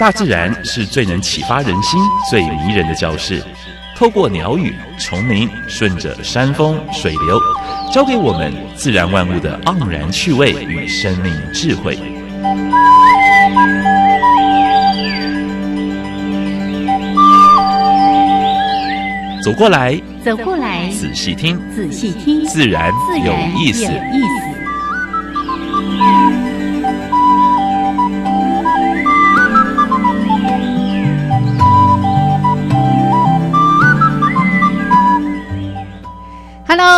大自然是最能启发人心、最迷人的教室。透过鸟语、虫鸣，顺着山峰、水流，教给我们自然万物的盎然趣味与生命智慧。走过来，走过来，仔细听，仔细听，自然有意思。有意思。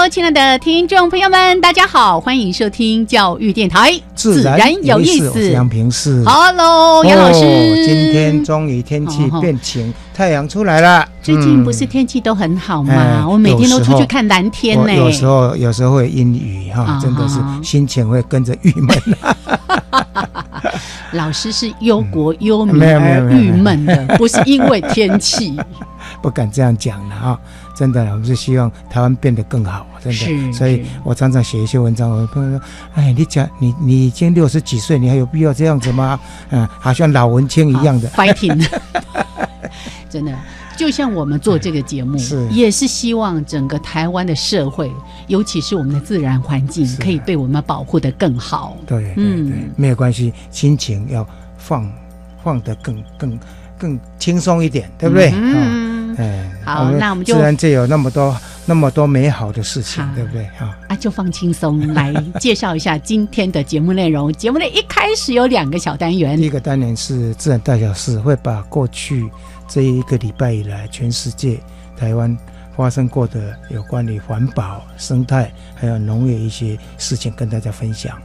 亲爱的听众朋友们，大家好，欢迎收听教育电台，自然有意思。杨平是。Hello，杨老师、哦今天终于天气变晴，太阳出来了。最近嗯不是天气都很好吗？哎我每天都出去看蓝天呢。我有时候有时候会阴雨哈啊，真的是心情会跟着郁闷。老师是忧国忧民而郁闷的，不是因为天气。不敢这样讲了哈，真的，我们是希望台湾变得更好，真是的。所以我常常写一些文章，我朋友说：“哎，你讲你你已经六十几岁，你还有必要这样子吗？嗯，好像老文青一样的。fighting，真的。就像我们做这个节目，是也是希望整个台湾的社会，尤其是我们的自然环境，可以被我们保护的更好。对对嗯对，没有关系，心情要放放得更更更轻松一点，对不对？啊嗯，哎，好那我们就自然界有那么多那么多美好的事情，对不对？哈，啊，就放轻松来介绍一下今天的节目内容。节目的一开始有两个小单元第，一个单元是自然大小事，会把过去这一个礼拜以来全世界台湾发生过的有关于环保、生态还有农业一些事情跟大家分享。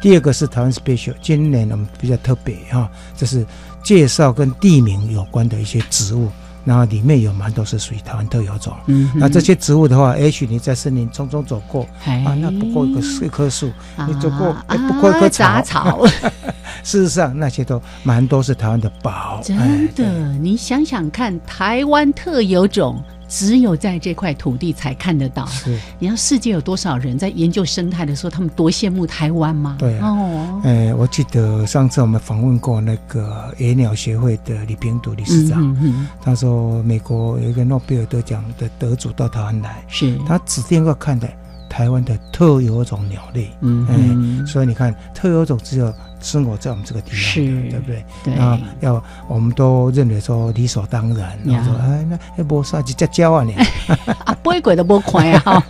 第二个是台湾 special，今年我们比较特别哈，就是介绍跟地名有关的一些植物，然后里面有蛮多是属于台湾特有种。嗯那这些植物的话，也许你在森林匆匆走过哎啊，那不过一个一棵树，你走过不过一棵杂草。草，事实上，那些都蛮多是台湾的宝，真哎的，你想想看，台湾特有种只有在这块土地才看得到。是，你知道世界有多少人在研究生态的时候，他们多羡慕台湾吗？对啊。哦，哎，我记得上次我们访问过那个野鸟协会的李平笃理事长，嗯哼，他说美国有一个诺贝尔得奖的得主到台湾来，是，他指定要看的台湾的特有种鸟类，嗯哎嗯，所以你看特有种只有生活在我们这个地方是的，对不对？对，那要我们都认为说理所当然，然后说哎那那没啥就叫叫啊你，啊，不会鬼都不快啊！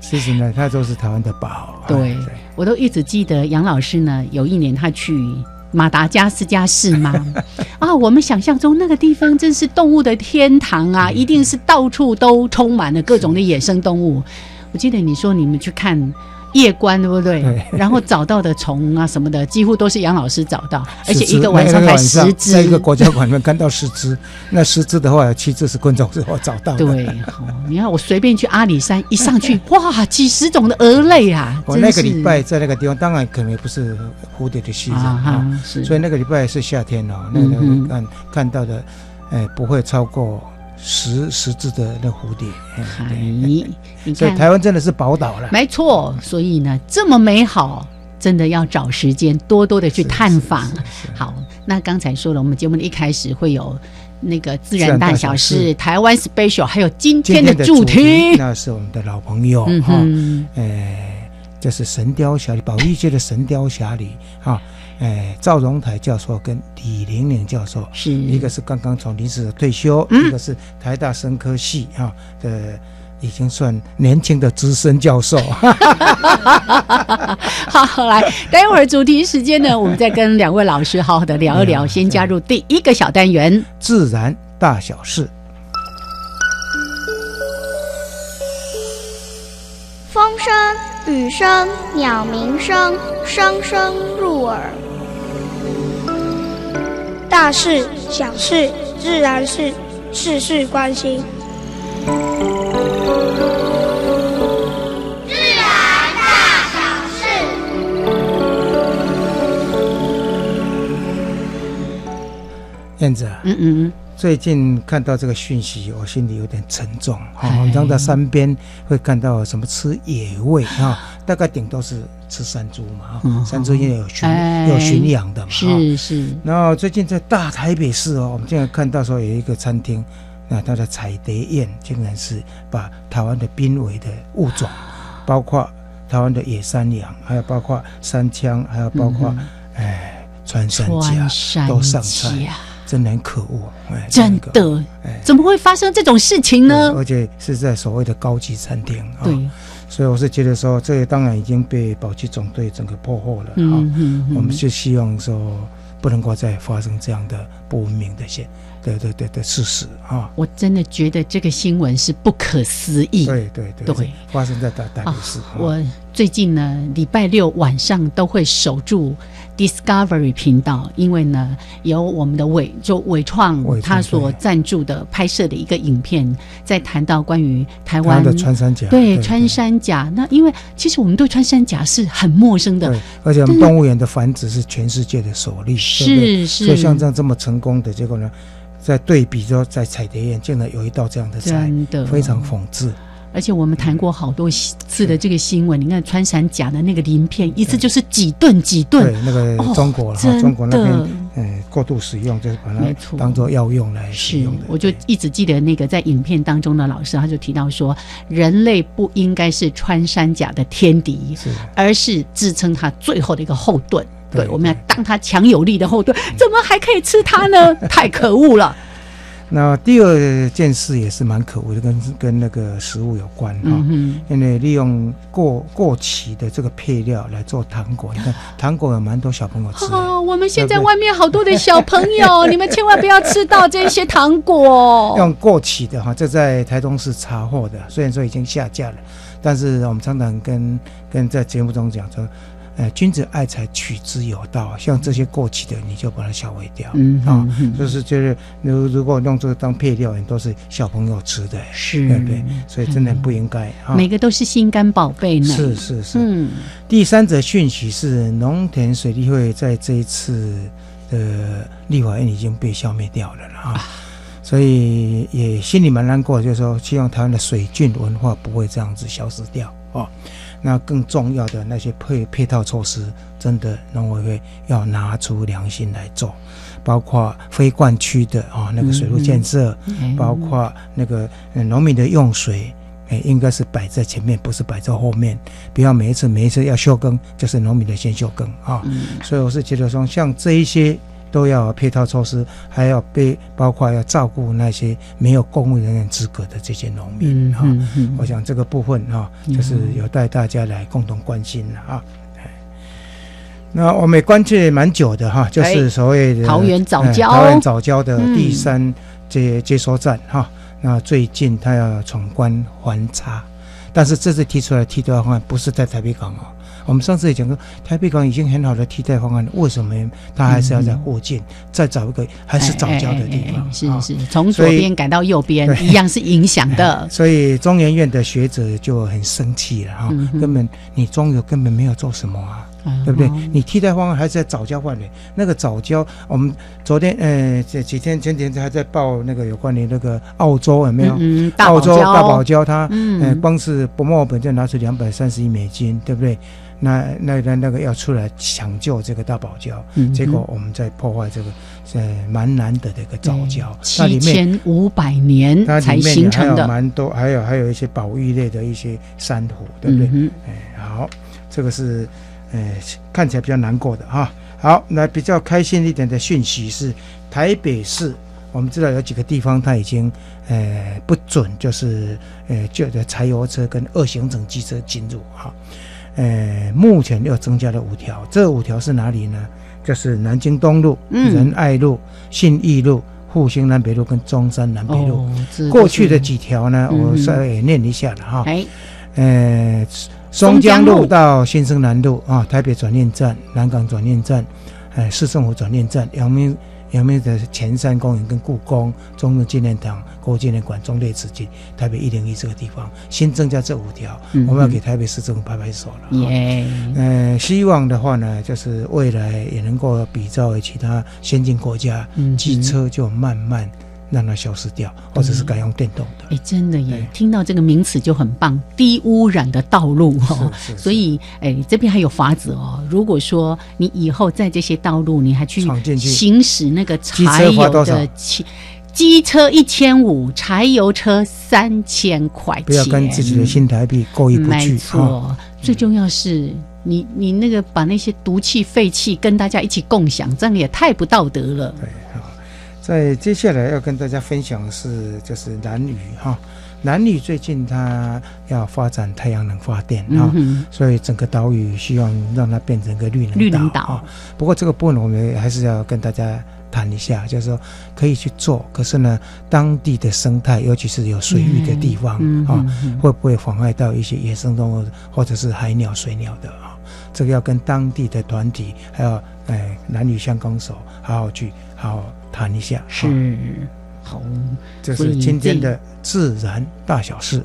其实呢，它都是台湾的宝，对哎我都一直记得杨老师呢，有一年他去马达加斯加市吗？啊，我们想象中那个地方真是动物的天堂嗯啊，一定是到处都充满了各种的野生动物。我记得你说你们去看夜观，对不对？对然后找到的虫啊什么的，几乎都是杨老师找到，而且一个晚上才十只。在一个国家馆里面看到十只，那十只的话有七只是昆虫是我找到的。对，好你看我随便去阿里山一上去，哇，几十种的蛾类啊！我那个礼拜在那个地方，当然可能也不是蝴蝶的戏啊啊，哈，所以那个礼拜是夏天哦，那个看看到的，哎，不会超过十十字的那蝴蝶。所以看，台湾真的是宝岛了。没错，所以呢，这么美好，真的要找时间多多的去探访。好，那刚才说了，我们节目的一开始会有那个自自然大小小事事、台湾 special，还有今今天的主题。那是我们的老朋友嗯哈，哼，哎，这是《神雕侠侣》宝玉界的《神雕侠侣》哈，哎，赵荣台教授跟李玲玲教授，是一个是刚刚从临时退休，嗯一个是台大生科系啊的，已经算年轻的资深教授。好，来，待会儿主题时间呢，我们再跟两位老师好好的聊一聊。嗯先加入第一个小单元，自然大小事，风声、雨声、鸟鸣声，声声入耳。大事、小事、自然是事事关心。燕子嗯，嗯嗯最近看到这个讯息，我心里有点沉重。哈、哎我们常在山边会看到什么吃野味哈、大概顶多是吃山猪嘛山猪因为有驯、哎有驯养的嘛哈、是是，然后最近在大台北市哦，我们竟然看到说有一个餐厅，那它的彩蝶宴竟然是把台湾的濒危的物种，包括台湾的野山羊，还有包括山羌，还有包括、哎穿山甲穿，山都上菜甲，真的很可恶，哎，真，的哎，怎么会发生这种事情呢？而且是在所谓的高级餐厅啊、对，所以我是觉得说，这个当然已经被保级总队整个破获了啊、嗯嗯嗯我们就希望说，不能够再发生这样的不文明的现的的的的事实啊。我真的觉得这个新闻是不可思议。对对对，对发生在大台北啊市。啊我最近呢，礼拜六晚上都会守住 Discovery 频道，因为呢，有我们的伟就伟创他所赞助的拍摄的一个影片，在谈到关于台湾的穿山甲，对穿山甲。那因为其实我们对穿山甲是很陌生的，，而且我们动物园的繁殖是全世界的首例，是是，所以像这样这么成功的结果呢，在对比说在彩蝶宴竟然有一道这样的菜，真的。非常讽刺。而且我们谈过好多次的这个新闻，你看穿山甲的那个鳞片，一次就是几吨几吨对，，那个哦中国中国那边的呃过度使用，就是把它当做药用来使是用的。，我就一直记得那个在影片当中的老师，他就提到说，人类不应该是穿山甲的天敌，是而是支撑它最后的一个后盾。对，对我们要对当它强有力的后盾，怎么还可以吃它呢？太可恶了！那第二件事也是蛮可恶的，跟跟那个食物有关哈。嗯因为利用过过期的这个配料来做糖果，你看 糖果有蛮多小朋友吃哼，的。哦，我们现在外面好多的小朋友，你们千万不要吃到这些糖果。用过期的哈，这在台中市查获的，虽然说已经下架了，但是我们常常跟跟在节目中讲说，呃，君子爱财，取之有道，像这些过期的，你就把它销毁掉，嗯就是就是如如果用这个当配料，也都是小朋友吃的，是对不对？所以真的不应该啊。每个都是心肝宝贝呢。是是是，嗯，第三则讯息是农田水利会在这一次的立法院已经被消灭掉了啦啊，所以也心里蛮难过，就是说希望台湾的水郡文化不会这样子消失掉哦。那更重要的那些配配套措施，真的农委会要拿出良心来做，包括非灌区的啊、那个水路建设，哎包括那个呃农民的用水，哎，应该是摆在前面，不是摆在后面。不要每一次每一次要休耕，就是农民的先休耕啊。嗯所以我是觉得说，像这一些都要配套措施，还要被包括要照顾那些没有公务人员资格的这些农民嗯啊。嗯嗯我想这个部分啊，嗯就是有待大家来共同关心了啊。哎那我们也关注蛮久的哈，就是所谓的桃园早教哎桃园早教的第嗯三接接收站哈。那最近他要闯关还差，但是这次提出来的替代方案不是在台北港哦。我们上次也讲过，台北港已经很好的替代方案了，为什么它还是要在附近再找一个还是早教的地方？哎哎哎哎是啊是，从左边改到右边，一样是影响的。所以中研院的学者就很生气了哈、嗯根本你中油根本没有做什么啊，对不对？你替代方案还是在早教范围，那个早教，我们昨天呃这几天前几天还在报那个有关于那个澳洲有没有？嗯，嗯澳洲大堡礁它，嗯呃，光是不墨尔本就拿出两百三十亿美金，对不对？那那那那个要出来抢救这个大堡礁，嗯结果我们在破坏这个呃蛮难得的一个早教，它七里面千五百年它才形成的，蛮多，还有还有一些保育类的一些珊瑚，对不对？嗯哎，好，这个是呃看起来比较难过的哈。好，那比较开心一点的讯息是台北市，我们知道有几个地方它已经呃不准，就是呃就的柴油车跟二行程机车进入哈。呃，目前又增加了五条，这五条是哪里呢？就是南京东路、嗯仁爱路、信义路、复兴南北路跟中山南北路。哦，过去的几条呢，嗯我稍微念一下了哈。哎，呃，松松江江路路到新生南路啊，台北转运站、南港转运站，呃，市政府转运站、阳明阳明的前山公园跟故宫、中正纪念堂、国父纪念馆、中烈祠及台北一零一这个地方，新增加这五条，嗯我们要给台北市政府拍拍手了。哈耶，呃，希望的话呢，就是未来也能够比照其他先进国家，嗯机车就慢慢让它消失掉，或者是改用电动的。哎，真的耶对！听到这个名词就很棒，低污染的道路哦。所以，哎，这边还有法子哦。如果说你以后在这些道路，你还去行驶那个柴油的汽机车一千五，柴油车三千块钱，不要跟自己的新台币过意不没去错，啊！最重要是你你那个把那些毒气废气跟大家一起共享，这样也太不道德了。对，好，在接下来要跟大家分享的是就是南屿哈，南屿最近它要发展太阳能发电啊。嗯，所以整个岛屿希望让它变成一个绿能岛。绿能岛啊不过这个部分我们还是要跟大家谈一下，就是说可以去做，可是呢，当地的生态，尤其是有水域的地方嗯啊，嗯嗯会不会妨碍到一些野生动物或者是海鸟、水鸟的啊？这个要跟当地的团体还有哎男女相公所好好去好好谈一下。啊是好，这是今天的自然大小事。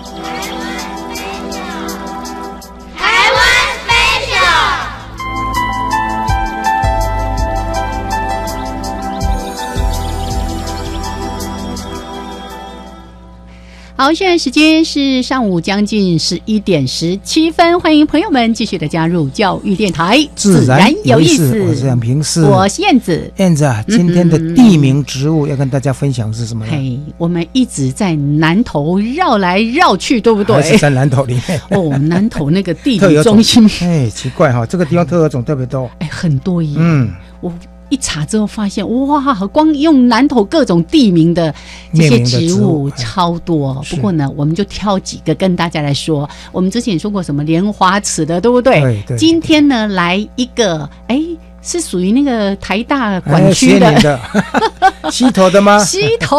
好，现在时间是上午将近十一点十七分，欢迎朋友们继续的加入教育电台，自然有意思，我是杨平是，我是燕子。燕子啊，今天的地名植物要跟大家分享是什么呢？嘿，我们一直在南头绕来绕去，对不还是对？在南头里面。哦，南头那个地理 中心，哎，奇怪哈、这个地方特有种特别多。哎，很多耶。嗯，我一查之后发现，哇，光用南投各种地名的这些植植物超多。是不过呢，我们就挑几个跟大家来说。我们之前说过什么莲花池的，对不对？对对今天呢，来一个，哎，是属于那个台大管哎区的。斜岭的，溪头的吗？溪头，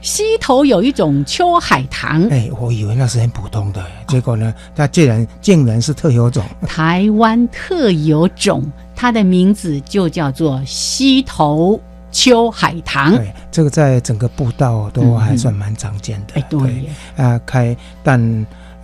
溪头有一种秋海棠，哎，我以为那是很普通的，结果呢，它竟然竟然是特有种。台湾特有种，它的名字就叫做溪头秋海棠。对，这个在整个步道都还算蛮常见的。哎，对耶，啊，开但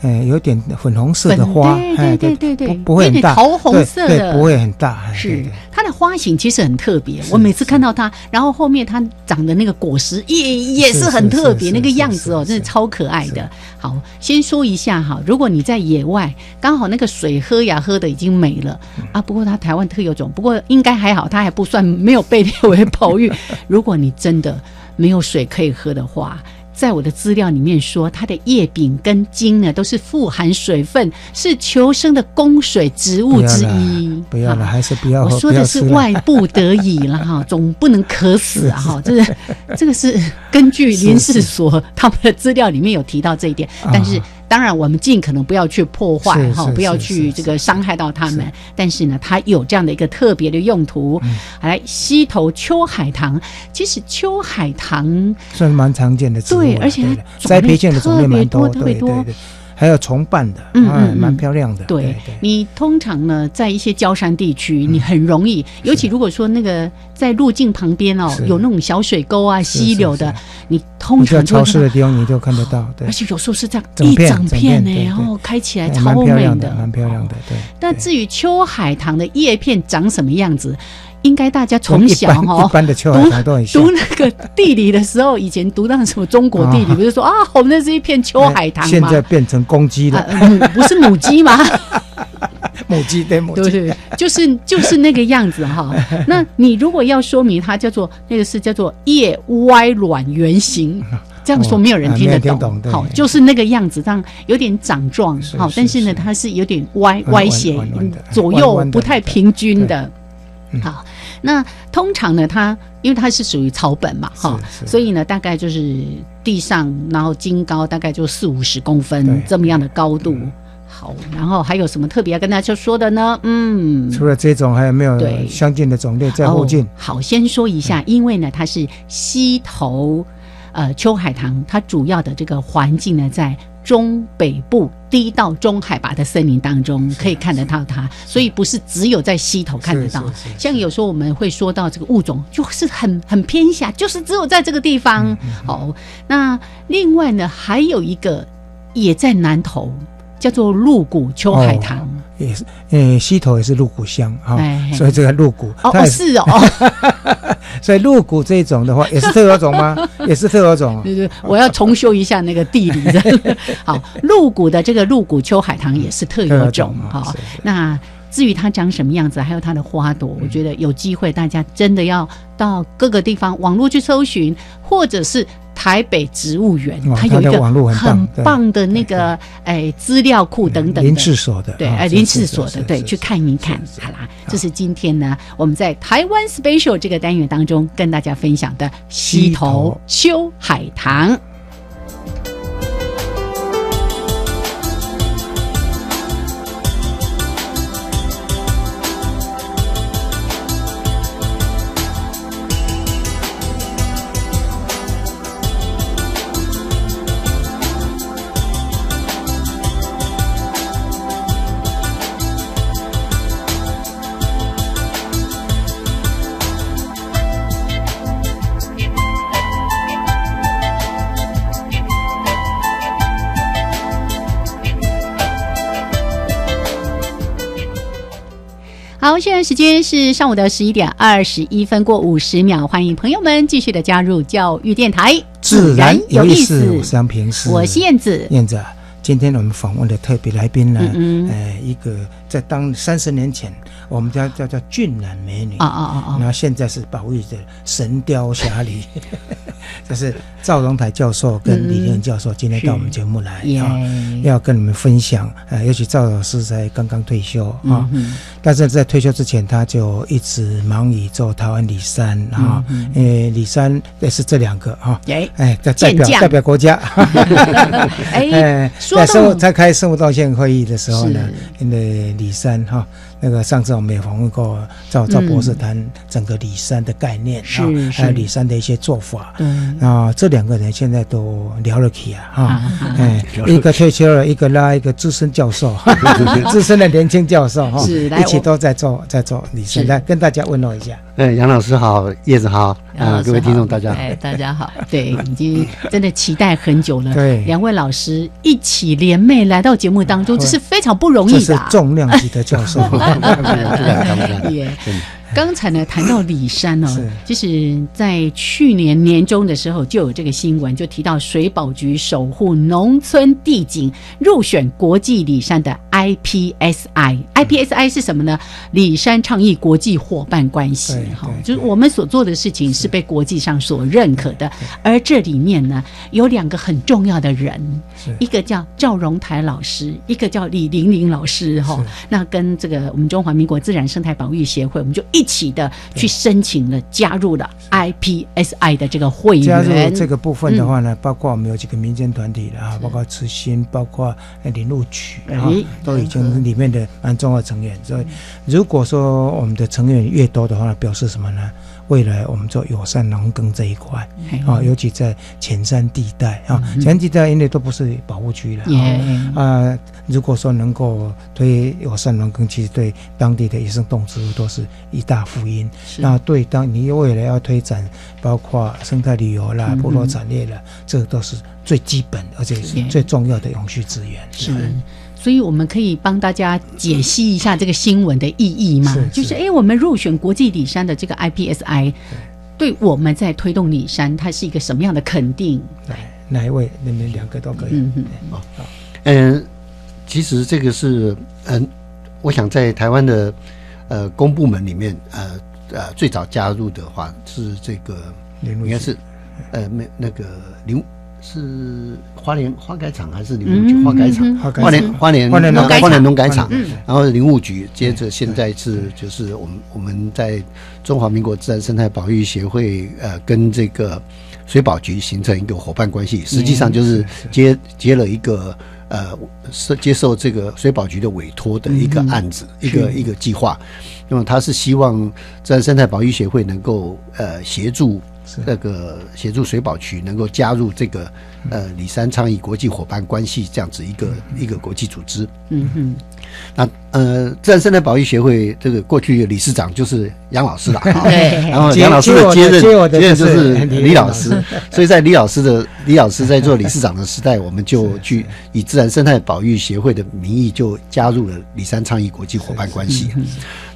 呃有点粉红色的花，对哎对对对对不不会很大，桃红色的，不会很大，是它的花型其实很特别，我每次看到它，然后后面它长的那个果实也也是很特别，那个样子哦，真的超可爱的。好，先说一下哈，如果你在野外，刚好那个水喝呀喝的已经没了嗯啊，不过它台湾特有种，不过应该还好，它还不算没有被列为 保育。如果你真的没有水可以喝的话。在我的资料里面说，它的叶柄跟茎呢都是富含水分，是求生的供水植物之一。不要了，好还是不要喝，我说的是不要吃了外部得已了哈，总不能渴死啊哈。这个这个是根据林氏所他们的资料里面有提到这一点，啊但是当然我们尽可能不要去破坏哈，不要去这个伤害到他们是。但是呢，它有这样的一个特别的用途。嗯好来，溪头秋海棠，其实秋海棠算是蛮常见的植物。对而且它栽培见的种类蛮多，特别多特别多对对对，还有重瓣的，嗯嗯蛮漂亮的。对你通常呢，在一些郊山地区，你很容易，尤其如果说那个在路径旁边哦，有那种小水沟啊、溪流的，你通常在潮常就会看到。湿的地方你就看得到，对。而，且有时候是这样整一整整片呢，然后开起来哎超蛮漂美亮的，蛮漂亮的，对。对那至于秋海棠的叶片长什么样子，应该大家从小哈、一般的秋海棠读。那个地理的时候，以前读到什么中国地理，啊 不是说啊，我们那是一片秋海棠哎现？在变成公鸡啊了，母不是母鸡吗？母鸡对母鸡，对对，就是就是那个样子哈。那你如果要说明它叫做那个是叫做叶歪卵圆形。这样说没有人哦听得懂好，就是那个样子，这样有点长状，好，但是呢，它是有点歪歪斜左右不太平均的好，那通常呢，它因为它是属于草本嘛，哈，所以呢，大概就是地上，然后茎高大概就四五十公分这么样的高度。好，然后还有什么特别要跟大家说的呢？嗯，除了这种，还有没有对相近的种类在附近哦？好，先说一下，因为呢，它是溪头呃秋海棠，它主要的这个环境呢在。中北部低到中海拔的森林当中可以看得到它，所以不是只有在溪头看得到。像有时候我们会说到这个物种，就是很很偏狭，就是只有在这个地方。哦，那另外呢，还有一个也在南头，叫做鹿谷秋海棠。也是，呃，溪头也是鹿谷乡哈哎，所以这个鹿谷，哦是哦，所以鹿谷这种的话，也是特有种吗？也是特有种。对对，我要重修一下那个地理的。好，鹿谷的这个鹿谷秋海棠也是特有种哈、特有种啊是是那至于它长什么样子，还有它的花朵，我觉得有机会大家真的要到各个地方网络去搜寻，或者是。台北植物园，它有一个网络很棒的那个哎资料库等等的林志所的，对，啊哎，林志所的，对，去看一看。好啦，这是今天呢我们在台湾 Special 这个单元当中跟大家分享的溪头秋海棠。现在时间是上午的十一点二十一分过五十秒，欢迎朋友们继续的加入教育电台，自然有意思。思我是杨平是，我是燕子，燕子啊。今天我们访问的特别来宾呢，嗯嗯呃，一个在当三十年前，我们叫叫叫俊男美女。啊啊啊啊然后现在是保育的神雕侠侣，这是赵荣台教授跟李连教授今天到我们节目来 耶啊，要跟你们分享。呃，尤其赵老师才刚刚退休啊，嗯但是在退休之前，他就一直忙于做台湾李三啊，嗯因为里山也是这两个哈。哎哎，代代表代表国家，哎，哎，说在生物到在开生物道歉会议的时候呢，因为李三哈，那个上次我们也访问过赵赵博士谈整个李山的概念是啊，还有是里山的一些做法。嗯啊，这两个人现在都聊了起啊，哈。啊，哎，一个退休了，一个拉一个资深教授，资深的年轻教授哈，是一起都在做在做李山，来跟大家问候一下。哎，杨老师好，叶子好，啊，各位听众大家好。哎，大家好，对，已经真的期待很久了。对。两位老师一起联袂来到节目当中，这是非常不容易的啊。重量级的教授，Iya. iya. iya. 刚才呢谈到李山哦是，就是在去年年中的时候就有这个新闻，就提到水保局守护农村地景入选国际李山的 IPSI。IPSI 是什么呢？李山倡议国际伙伴关系对，哈，就是我们所做的事情是被国际上所认可的。而这里面呢，有两个很重要的人，一个叫赵荣台老师，一个叫李玲玲老师哈。那跟这个我们中华民国自然生态保育协会，我们就一起的去申请了加入了 IPSI 的这个会员。加入这个部分的话呢，包括我们有几个民间团体的啊，包括慈心，包括呃林路曲啊哎，都已经里面的蛮重要成员。所以，如果说我们的成员越多的话，表示什么呢？未来我们做友善农耕这一块啊，尤其在前山地带啊，浅山地带因为都不是保护区了啊。啊，如果说能够推友善农耕，其实对当地的野生动植物都是一大福音。是那对当你未来要推展，包括生态旅游啦部落产业啦，这个都是最基本而且是是最重要的永续资源。是。所以我们可以帮大家解析一下这个新闻的意义嘛是？就是哎，诶我们入选国际里山的这个 IPSI，对我们在推动里山，它是一个什么样的肯定？来，哪一位？你们两个都可以。嗯哼，嗯，其实这个是嗯，我想在台湾的呃公部门里面，呃呃最早加入的话是这个应该是呃那那个林是花莲花改厂还是林务局嗯花改厂？嗯花莲花莲花莲农呃改厂花莲农改厂花莲农改，然后林务局，接着现在是就是我们我们在中华民国自然生态保育协会呃跟这个水保局形成一个伙伴关系，实际上就是接接了一个呃是接受这个水保局的委托的一个案子，一个一个计划。那么他是希望自然生态保育协会能够呃协助那个协助水保局能够加入这个呃里山倡议国际伙伴关系这样子一个一个国际组织。嗯哼，那呃，自然生态保育协会这个过去的理事长就是杨老师了，哈。对。然后杨老师的接任接任就就是是李老师，所以在李老师的李老师在做理事长的时代，我们就去以自然生态保育协会的名义就加入了里山倡议国际伙伴关系。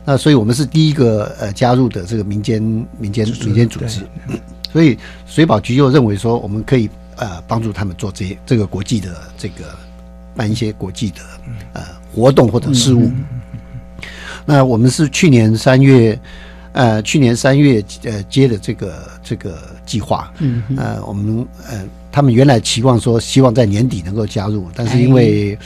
那所以我们是第一个呃加入的这个民间民间民间组织，所以水保局又认为说我们可以呃帮助他们做这些这个国际的这个办一些国际的呃活动或者事务。那我们是去年三月，呃，去年三月呃接的这个这个计划，嗯，呃，我们呃他们原来期望说希望在年底能够加入，但是因为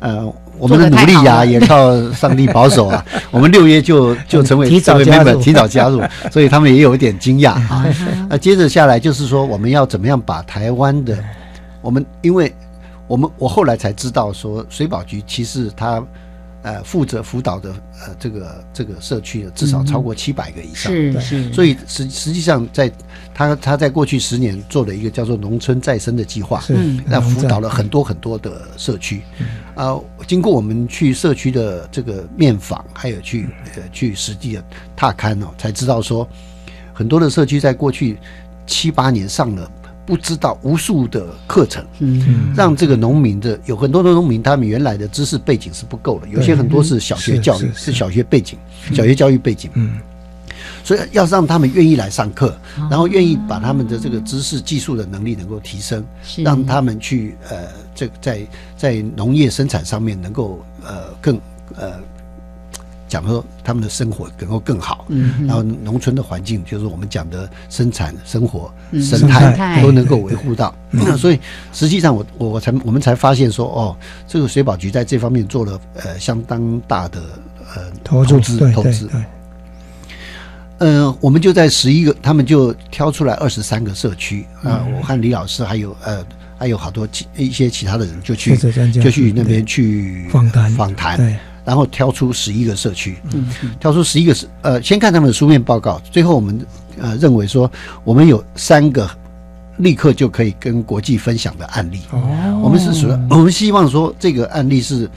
呃我们的努力呀、也靠上帝保守啊，我们六月就就成为提早成为加 member，入提早加入，所以他们也有一点惊讶。啊。那接着下来就是说，我们要怎么样把台湾的，我们因为我们我后来才知道说，水保局其实它呃负责辅导的呃这个这个社区的至少超过七百个以上，是是，所以实实际上在他他在过去十年做了一个叫做农村再生的计划，嗯。那辅导了很多很多的社区，啊、经过我们去社区的这个面访，还有去呃去实际的踏勘哦，才知道说，很多的社区在过去七八年上了不知道无数的课程，嗯。让这个农民的有很多的农民，他们原来的知识背景是不够的，有些很多是小学教育，是是小学背景，小学教育背景，嗯，所以要让他们愿意来上课，然后愿意把他们的这个知识、技术的能力能够提升，让他们去呃，这个在在农业生产上面能够呃更呃，讲说他们的生活能够更好，嗯然后农村的环境就是我们讲的生产生活、嗯生生态。态都能够维护到。所以实际上我我我才我们才发现说哦，这个水保局在这方面做了呃相当大的呃投入资投资。对对。对，呃，我们就在十一个，他们就挑出来二十三个社区啊、我和李老师还有呃还有好多其一些其他的人就去就去那对。边去访谈。访谈，对，然后挑出十一个社区，嗯挑出十一个是呃，先看他们的书面报告，最后我们呃认为说我们有三个立刻就可以跟国际分享的案例，哦，我们是属于我们希望说这个案例是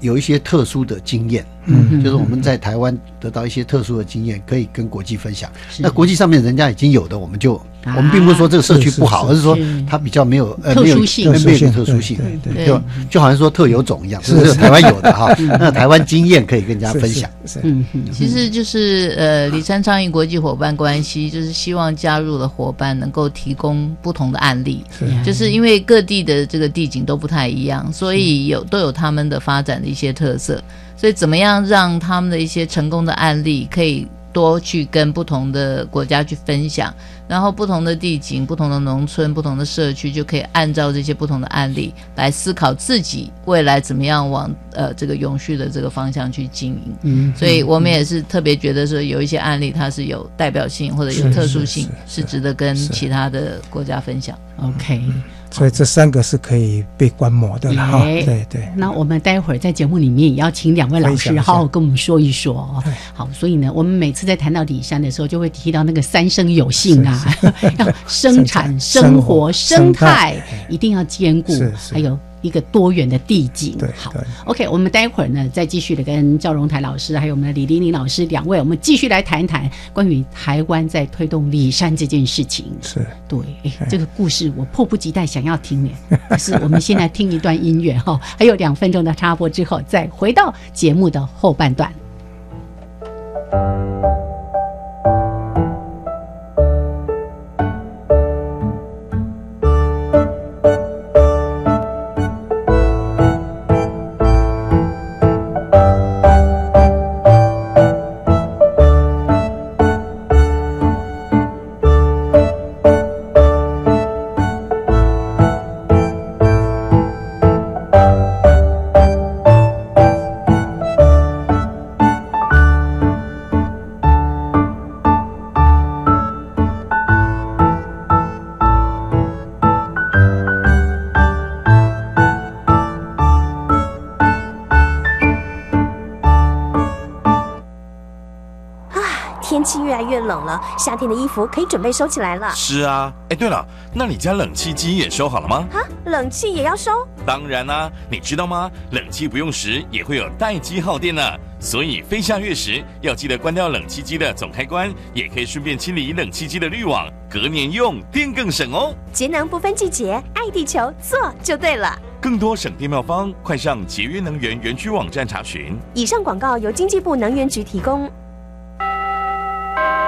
有一些特殊的经验，嗯。就是我们在台湾得到一些特殊的经验，可以跟国际分享。那国际上面人家已经有的，我们就、啊我们并不是说这个社区不好，而是说它比较没有呃没有特殊性没有特殊性特殊性，对对就就好像说特有种一样，是台湾有的哈。那台湾经验可以跟人家分享。，嗯，其实就是呃，李山倡议国际伙伴关系，就是希望加入的伙伴能够提供不同的案例，是。就是因为各地的这个地景都不太一样，所以有都有他们的发展的一些特色，所以怎么样让他们的一些成功的案例可以多去跟不同的国家去分享，然后不同的地景、不同的农村、不同的社区就可以按照这些不同的案例来思考自己未来怎么样往呃这个永续的这个方向去经营。嗯，所以我们也是特别觉得说，有一些案例它是有代表性或者有特殊性，是值得跟其他的国家分享。OK。所以这三个是可以被观摩的了哈。哎对对，那我们待会儿在节目里面也要请两位老师好好跟我们说一说哦。好，所以呢，我们每次在谈到李山的时候，就会提到那个三生有幸啊，要生产、生生活、活生生态态一定要兼顾。还有一个多元的地景对。好对，OK，我们待会儿呢再继续的跟赵荣台老师还有我们的李玲玲老师两位，我们继续来谈一谈关于台湾在推动里山这件事情。是对，哎，这个故事我迫不及待想要听哎。可是我们先来听一段音乐哈，还有两分钟的插播之后，再回到节目的后半段。夏天的衣服可以准备收起来了。是啊，哎，对了，那你家冷气机也收好了吗？啊，冷气也要收？当然啦，你知道吗？冷气不用时也会有待机耗电呢，所以飞下月时要记得关掉冷气机的总开关，也可以顺便清理冷气机的滤网，隔年用电更省哦。节能不分季节，爱地球做就对了。更多省电妙方，快上节约能源园区网站查询。以上广告由经济部能源局提供。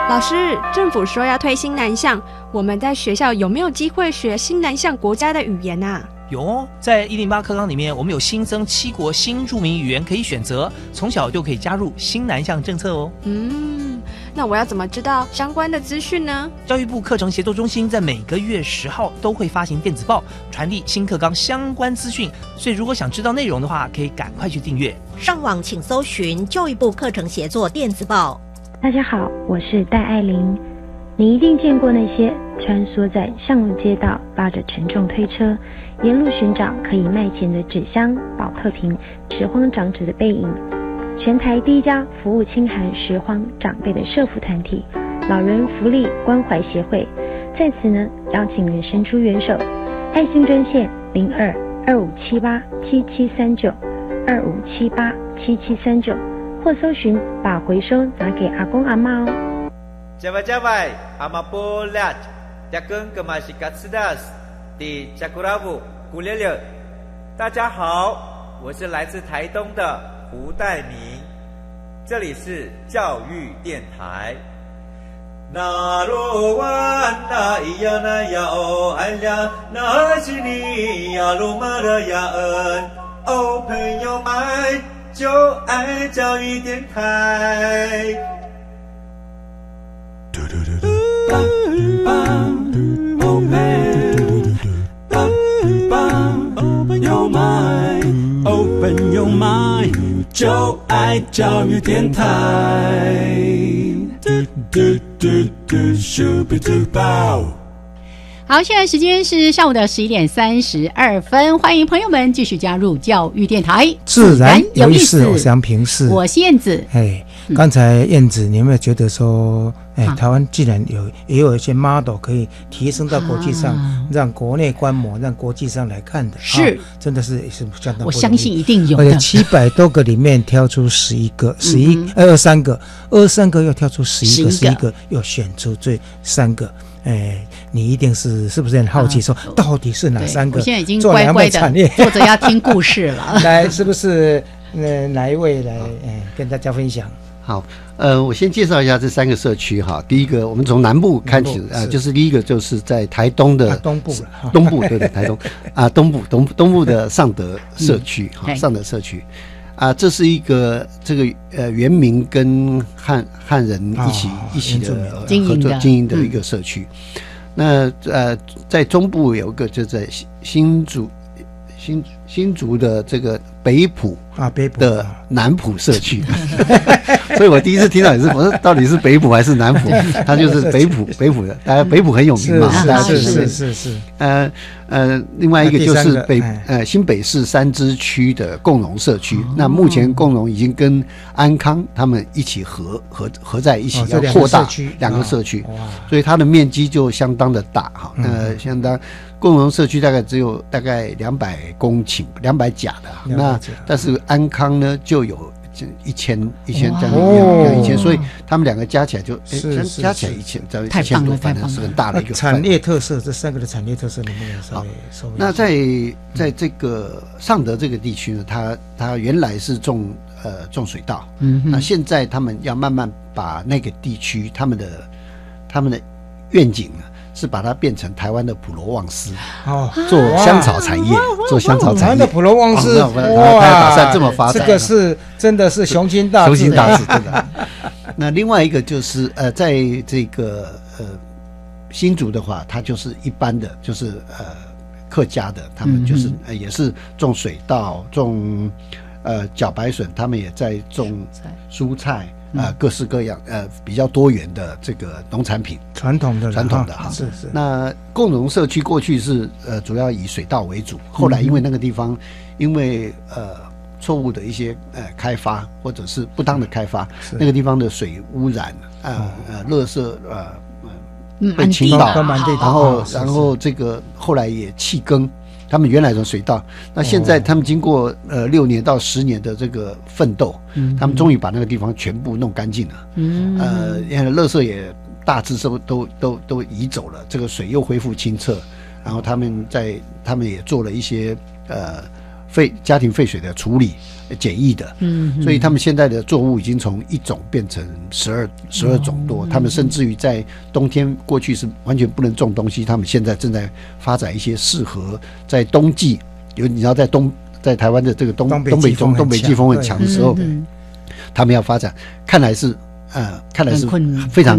老师，政府说要推新南向，我们在学校有没有机会学新南向国家的语言啊？有哦，在一零八课纲里面，我们有新增七国新著名语言可以选择，从小就可以加入新南向政策哦。嗯，那我要怎么知道相关的资讯呢？教育部课程协作中心在每个月十号都会发行电子报，传递新课纲相关资讯，所以如果想知道内容的话，可以赶快去订阅。上网请搜寻教育部课程协作电子报。大家好，我是戴爱玲。你一定见过那些穿梭在巷路街道、拉着沉重推车，沿路寻找可以卖钱的纸箱、保特瓶、拾荒长者的背影。全台第一家服务清寒拾荒长辈的社福团体——老人福利关怀协会，在此呢邀请您伸出援手，爱心专线零二二五七八七七三九二五七八七七三九。或搜寻把回收拿给阿公阿妈哦。加外加外，阿妈波拉，加根格玛西卡斯达斯，的加古拉布古列列。大家好，我是来自台东的胡代明，这里是教育电台。那罗哇那咿呀那呀哦哎呀，那是你呀鲁玛的呀恩哦朋友们。就爱教育电台。Open your mind, open your mind，就爱教育电台。好，现在时间是上午的十一点三十二分，欢迎朋友们继续加入教育电台，自然有意思，我想平视，我是燕子。哎，刚才燕子，你有没有觉得说，哎，台湾既然有也有一些 model 可以提升到国际上，让国内观摩，让国际上来看的，是，真的是也是相当。我相信一定有，而且七百多个里面挑出十一个，十一二三个，二三个又挑出十一个，十一个。又选出这三个。哎，你一定是是不是很好奇？说到底是哪三个？我现在已经乖乖的 坐着要听故事了。来，是不是呃哪一位来哎跟大家分享？好，呃，我先介绍一下这三个社区哈。第一个，我们从南部开始啊，就是第一个就是在台东的 东部，东部对对，台东啊东部东东部的尚德社区哈，尚德社区。啊，这是一个这个呃原民跟汉汉人一起一起的合作经营的。一个社区。那呃，在中部有一个就在新新竹新新竹的这个北浦啊北浦的南浦社区。所以我第一次听到也是，我说到底是北浦还是南浦？它就是北浦北浦的，大家北浦很有名嘛，是是是是。呃呃，另外一个就是北呃新北市三支区的共荣社区。那目前共荣已经跟安康他们一起合合合在一起，要扩大两个社区，所以它的面积就相当的大哈。呃，相当共荣社区大概只有大概两百公顷，两百甲的。那但是安康呢就有。一千一千将近两一千，所以他们两个加起来就加加起来一千，一千多，反正是很大的一个产业特色。这三个的产业特色能不能稍微稍微？那在在这个尚德这个地区呢，它它原来是种呃种水稻，嗯，那现在他们要慢慢把那个地区他们的他们的愿景呢。是把它变成台湾的普罗旺斯哦，做香草产业，做香草产业。台湾的普罗旺斯，哇，打算这么发展，这个是真的是雄心大雄心大志，真的。那另外一个就是呃，在这个呃新竹的话，它就是一般的，就是呃客家的，他们就是呃也是种水稻，种呃茭白笋，他们也在种蔬菜。啊，各式各样，呃，比较多元的这个农产品，传统的，传统的哈，是是。那共荣社区过去是呃主要以水稻为主，后来因为那个地方因为呃错误的一些呃开发，或者是不当的开发，那个地方的水污染，呃呃，垃圾呃被倾倒，然后然后这个后来也弃耕。他们原来的水稻，那现在他们经过呃六年到十年的这个奋斗，他们终于把那个地方全部弄干净了。嗯，呃，垃圾也大致都都都都移走了，这个水又恢复清澈。然后他们在他们也做了一些呃废家庭废水的处理。简易的，嗯，所以他们现在的作物已经从一种变成十二十二种多。他们甚至于在冬天过去是完全不能种东西，他们现在正在发展一些适合在冬季有你知道在东在台湾的这个东东北中东北季风很强的时候，他们要发展，看来是呃看来是非常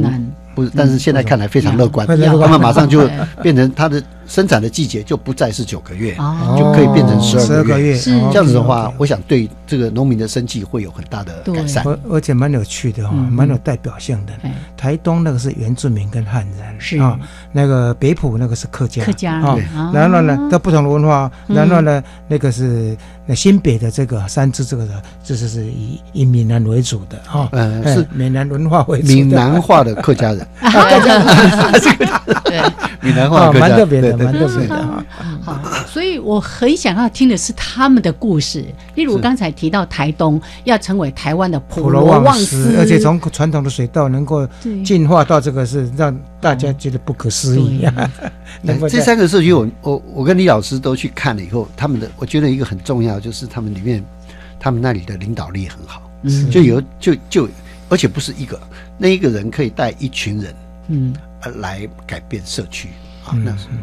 不是，但是现在看来非常乐观，他们马上就 变成他的。生产的季节就不再是九个月，就可以变成十二个月。这样子的话，我想对这个农民的生计会有很大的改善。而而且蛮有趣的哈，蛮有代表性的。台东那个是原住民跟汉人，是。啊，那个北埔那个是客家，客家啊。然后呢，它不同的文化。然后呢，那个是那新北的这个三支这个的，就是是以以闽南为主的哈，嗯，是闽南文化为主，闽南话的客家人，客家人，对，闽南话蛮特别的。蛮特别的，好，所以我很想要听的是他们的故事。例如刚才提到台东要成为台湾的普罗旺斯，而且从传统的水稻能够进化到这个是让大家觉得不可思议。这三个社区，我我我跟李老师都去看了以后，他们的我觉得一个很重要就是他们里面他们那里的领导力很好，就有就就而且不是一个那一个人可以带一群人，嗯，来改变社区。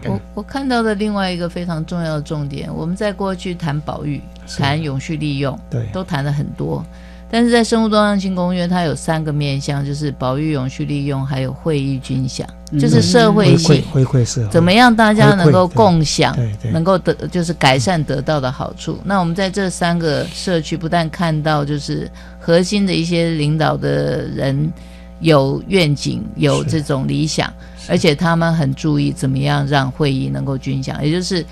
我我看到的另外一个非常重要的重点，我们在过去谈保育、谈永续利用，对，都谈了很多。但是在生物多样性公约，它有三个面向，就是保育、永续利用，还有会议均享，就是社会性回馈社怎么样大家能够共享，能够得就是改善得到的好处。那我们在这三个社区，不但看到就是核心的一些领导的人有愿景，有这种理想。而且他们很注意怎么样让会议能够均享，也就是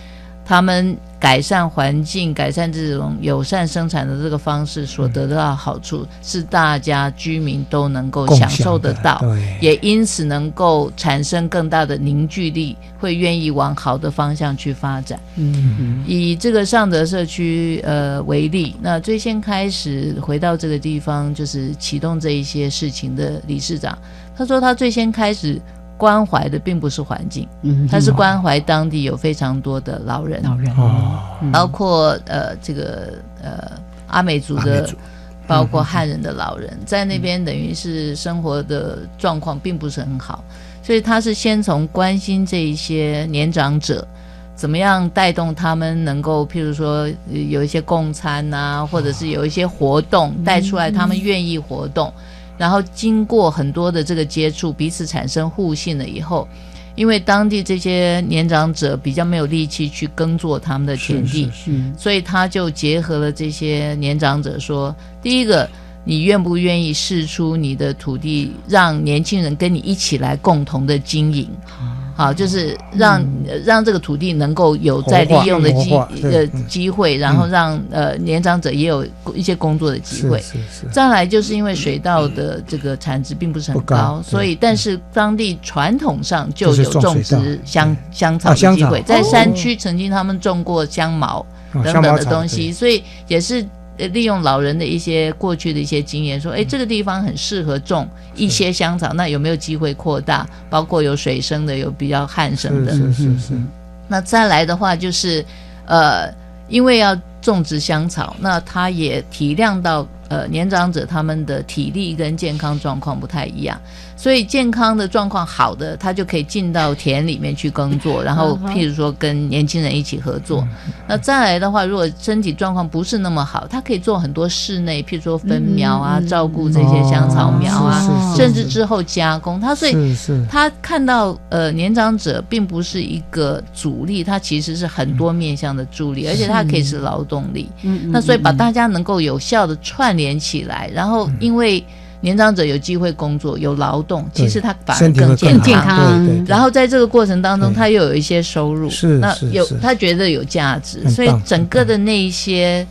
他们改善环境、改善这种友善生产的这个方式所得到的好处，是大家居民都能够享受得到，也因此能够产生更大的凝聚力，会愿意往好的方向去发展。嗯，以这个尚德社区呃为例，那最先开始回到这个地方，就是启动这一些事情的理事长，他说他最先开始。关怀的并不是环境，嗯，他是关怀当地有非常多的老人，老人。哦，包括呃这个呃阿美族的，包括汉人的老人，在那边等于是生活的状况并不是很好，所以他是先从关心这一些年长者，怎么样带动他们能够，譬如说有一些共餐呐，或者是有一些活动带出来，他们愿意活动。然后经过很多的这个接触，彼此产生互信了以后，因为当地这些年长者比较没有力气去耕作他们的田地，所以他就结合了这些年长者说：第一个，你愿不愿意试出你的土地，让年轻人跟你一起来共同的经营？好，就是让让这个土地能够有再利用的机呃机会，然后让呃年长者也有一些工作的机会。是是。再来就是因为水稻的这个产值并不是很高，所以但是当地传统上就有种植香香草的机会，在山区曾经他们种过香茅等等的东西，所以也是。利用老人的一些过去的一些经验，说，哎，这个地方很适合种一些香草，那有没有机会扩大？包括有水生的，有比较旱生的。是是是。那再来的话，就是，呃，因为要种植香草，那他也体谅到，呃，年长者他们的体力跟健康状况不太一样。所以健康的状况好的，他就可以进到田里面去耕作，然后譬如说跟年轻人一起合作。那再来的话，如果身体状况不是那么好，他可以做很多室内，譬如说分苗啊，照顾这些香草苗啊，甚至之后加工。他所以他看到呃年长者并不是一个主力，他其实是很多面向的助力，而且他可以是劳动力。那所以把大家能够有效的串联起来，然后因为。年长者有机会工作，有劳动，其实他反而更健康。然后在这个过程当中，他又有一些收入，那有他觉得有价值，所以整个的那一些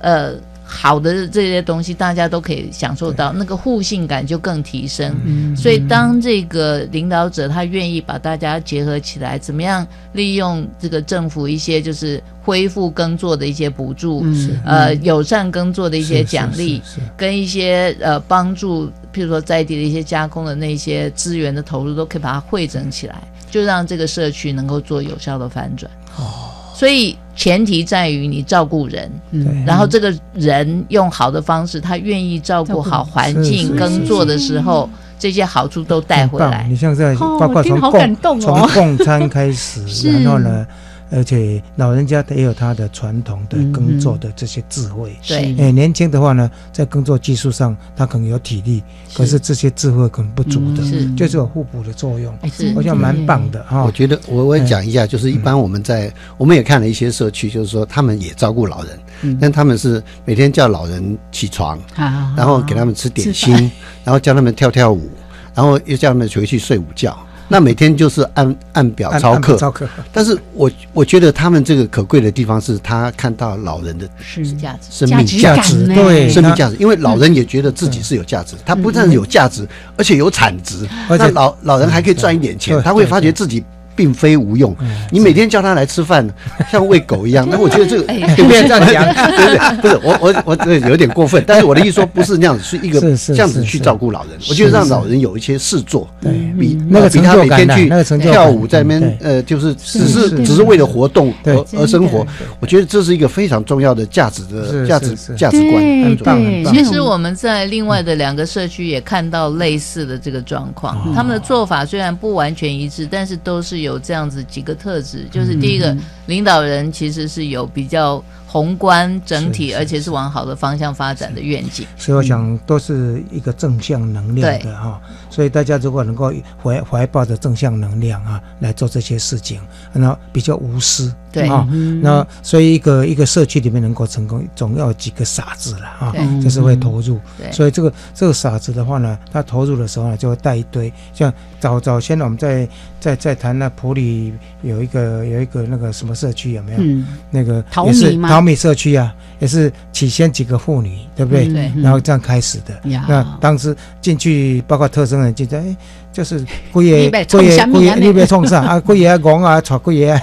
呃好的这些东西，大家都可以享受到，那个互信感就更提升。嗯。所以，当这个领导者他愿意把大家结合起来，怎么样利用这个政府一些就是恢复耕作的一些补助，嗯。呃，友善耕作的一些奖励跟一些呃帮助，譬如说在地的一些加工的那些资源的投入，都可以把它汇整起来，就让这个社区能够做有效的反转。哦所以前提在于你照顾人，嗯。然后这个人用好的方式，他愿意照顾好环境耕作的时候，这些好处都带回来。你像在哦包括从听好感动供哦。从共餐开始，然后呢，而且老人家也有他的传统的耕作的这些智慧。对哎，年轻的话呢，在耕作技术上他可能有体力，可是这些智慧可能不足的，是就是有互补的作用。哎是我想蛮棒的哈。我觉得我我也讲一下，就是一般我们在我们也看了一些社区，就是说他们也照顾老人，嗯但他们是每天叫老人起床，啊然后给他们吃点吃心，然后叫他们跳跳舞，然后又叫他们回去睡午觉。那每天就是按按表按操课。按，操课，但是我我觉得他们这个可贵的地方是他看到老人的是。价值。生命价值，对生命价值，因为老人也觉得自己是有价值，他不但有价值，而且有产值，而且那老老人还可以赚一点钱，他会发觉自己。并非无用，嗯你每天叫他来吃饭，像喂狗一样。那我觉得这个不要 这样讲。对不对，不是我我我这有点过分，但是我的意思说不是那样子，是一个这样子去照顾老人。我觉得让老人有一些事做，对。比那个比他每天去跳舞在那边对。呃，就是只是是是只是为了活动而而生活。我觉得这是一个非常重要的价值的价值价值观。对很很棒。其实我们在另外的两个社区也看到类似的这个状况，他们的做法虽然不完全一致，但是都是有这样子几个特质，就是第一个，领导人其实是有比较宏观整体，而且是往好的方向发展的愿景。所以我想都是一个正向能量的哈，所以大家如果能够怀怀抱着正向能量啊来做这些事情，然后比较无私，对。啊，那所以一个一个社区里面能够成功，总要有几个傻子了啊对，就是会投入，所以这个这个傻子的话呢，他投入的时候呢，就会带一堆，像早早先我们在在在谈那普里有一个有一个那个什么社区有没有？嗯。那个淘也是米吗？淘米社区啊，也是起先几个妇女，对不对？嗯对。然后这样开始的。呀。那当时进去，包括特生人进去，哎，就是贵你爷贵爷贵爷，你别冲上啊？贵爷讲啊，吵贵爷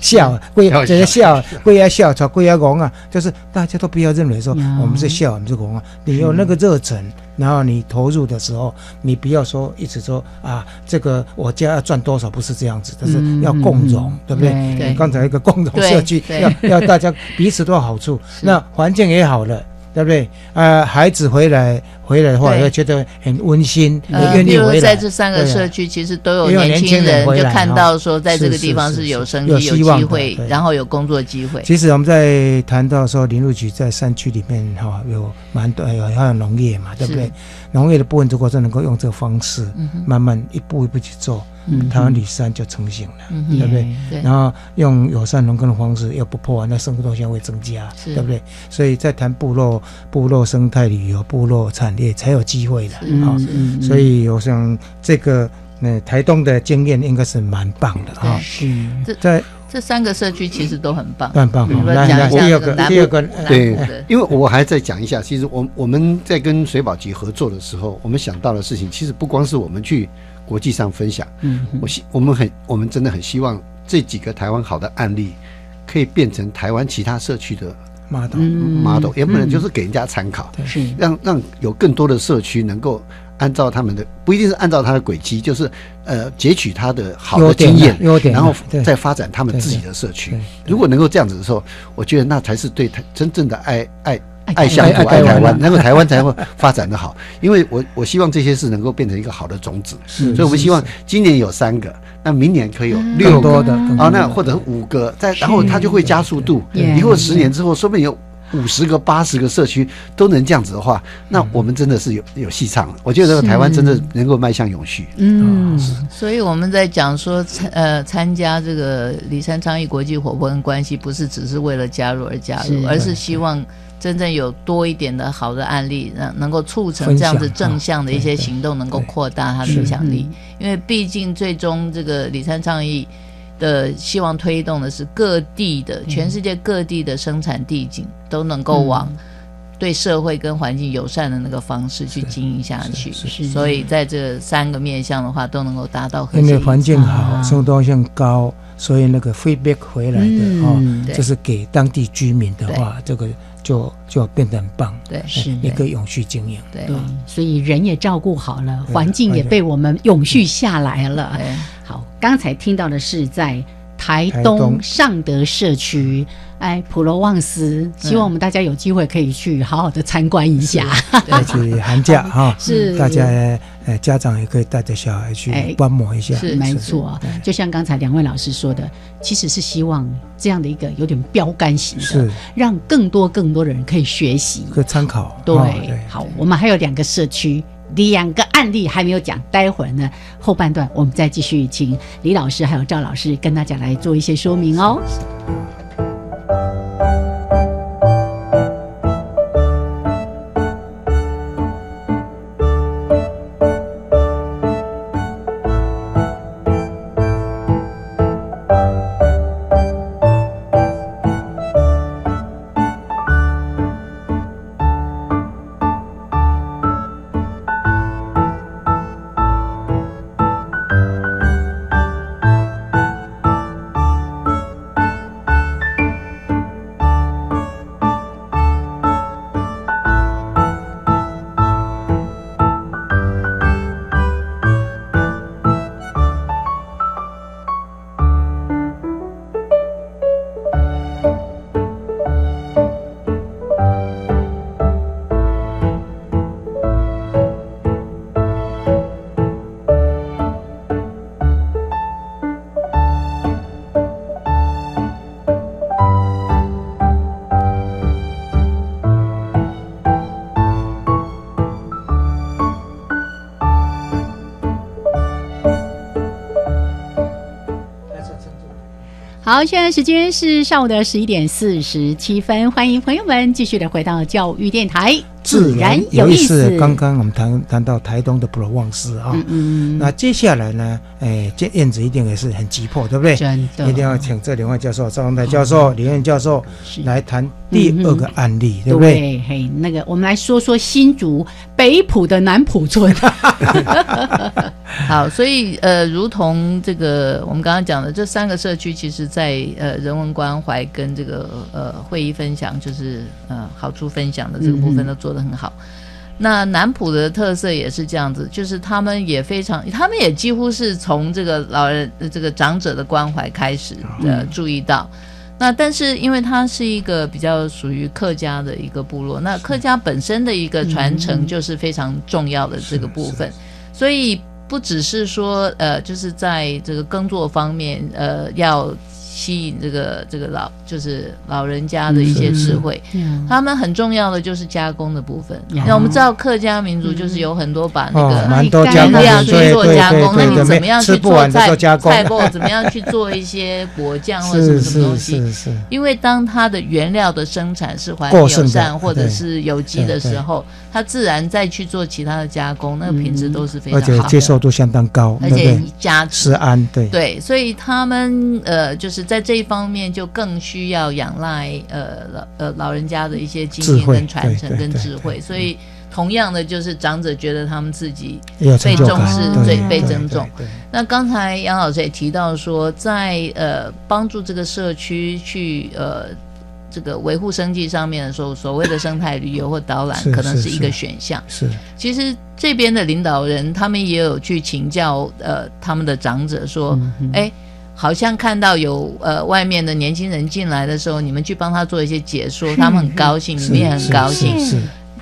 笑，贵爷直接笑，贵爷笑，吵贵爷讲啊，就是大家都不要认为说我们是笑，我们是讲啊，你有那个热忱。然后你投入的时候，你不要说一直说啊，这个我家要赚多少，不是这样子，但是要共荣，对不对？你刚才一个共荣对社区，要要大家 彼此都有好处，那环境也好了。对不对？呃，孩子回来回来的话，对会觉得很温馨，也呃，愿意回来。比如在这三个社区，其实都有年轻人人，就看到说，在这个地方是有生有机、有机会，然后有工作机会。其实我们在谈到说，林路局在山区里面哈、有蛮多有还有农业嘛，对不对？农业的部分如果是能够用这个方式，慢慢一步一步去做，嗯台湾旅山就成型了，嗯对不对？对然后用友善农耕的方式又不破坏，那生活动线会增加，对不对？所以在谈部落、部落生态旅游、部落产业才有机会的啊、嗯所以我想这个呃台东的经验应该是蛮棒的啊、是这在这三个社区其实都很棒。很棒。讲一下第二个第二个对，因为我还在讲一下，其实我我们在跟水保局合作的时候，我们想到的事情，其实不光是我们去国际上分享，嗯我希我们很我们真的很希望这几个台湾好的案例，可以变成台湾其他社区的马岛，嗯 model，也不能就是。给人家参考，是。让让有更多的社区能够按照他们的，不一定是按照他的轨迹，就是呃截取他的好的经验，优点啊然后对。再发展他们自己的社区。如果能够这样子的时候，我觉得那才是对他真正的爱爱。爱爱乡土、爱台湾。爱台湾，然后台湾才会发展的好。因为我我希望这些事能够变成一个好的种子，是所以我们希望今年有三个，那明年可以有六个。多的啊，那或者五个，再然后它就会加速度。对。以后十年之后，说不定有五十个、八十个社区都能这样子的话，那我们真的是有有戏唱了。我觉得这个台湾真的能够迈向永续。嗯所以我们在讲说参呃参加这个李山倡议国际伙伴关系，不是只是为了加入而加入，是而是希望真正有多一点的好的案例，能能够促成这样子正向的一些行动，能够扩大它的影响力。嗯因为毕竟最终这个李三倡议的希望推动的是各地的全世界各地的生产地景都能够往。对社会跟环境友善的那个方式去经营下去。所以在这三个面向的话，都能够达到。因为环境好，生活多样性高，所以那个 feedback 回来的哦，就是给当地居民的话，这个就就变得很棒。对，是一个永续经营。对，所以人也照顾好了，环境也被我们永续下来了。好，刚才听到的是在。台东尚德社区，哎，普罗旺斯，希望我们大家有机会可以去好好的参观一下。而且寒假 哈，是大家呃家长也可以带着小孩去观摩一下。是没错，就像刚才两位老师说的，其实是希望这样的一个有点标杆型的，让更多更多的人可以学习，可以参考。对，好，我们还有两个社区。两个案例还没有讲，待会儿呢后半段我们再继续请李老师还有赵老师跟大家来做一些说明哦。好，现在时间是上午的十一点四十七分，欢迎朋友们继续的回到教育电台。自然有意思。刚刚我们谈谈到台东的普罗旺斯啊嗯，那接下来呢？哎，这燕子一定也是很急迫，对不对？真的，一定要请这两位教授，赵荣台教授、李燕教授来谈第二个案例，对不对？嘿，那个我们来说说新竹北浦的南浦村。好，所以呃，如同这个我们刚刚讲的，这三个社区，其实在呃人文关怀跟这个呃会议分享，就是呃好处分享的这个部分都做得。很好，那南浦的特色也是这样子，就是他们也非常，他们也几乎是从这个老人、这个长者的关怀开始的注意到。那但是因为它是一个比较属于客家的一个部落，那客家本身的一个传承就是非常重要的这个部分，所以不只是说呃，就是在这个耕作方面呃要。吸引这个这个老就是老人家的一些智慧，他们很重要的就是加工的部分。那我们知道客家民族就是有很多把那个原料去做加工，那你怎么样去做菜菜脯？怎么样去做一些果酱或者什么什么东西？因为当它的原料的生产是环境友善或者是有机的时候，它自然再去做其他的加工，那个品质都是非常好，而且接受度相当高，而且加持安对对，所以他们呃就是。在这一方面，就更需要仰赖呃老呃老人家的一些经验跟传承跟智慧，所以同样的就是长者觉得他们自己被重视、最被尊重。那刚才杨老师也提到说，在呃帮助这个社区去呃这个维护生计上面的时候，所谓的生态旅游或导览可能是一个选项。是，其实这边的领导人他们也有去请教呃他们的长者说，哎。好像看到有呃外面的年轻人进来的时候，你们去帮他做一些解说，他们很高兴，你们也很高兴。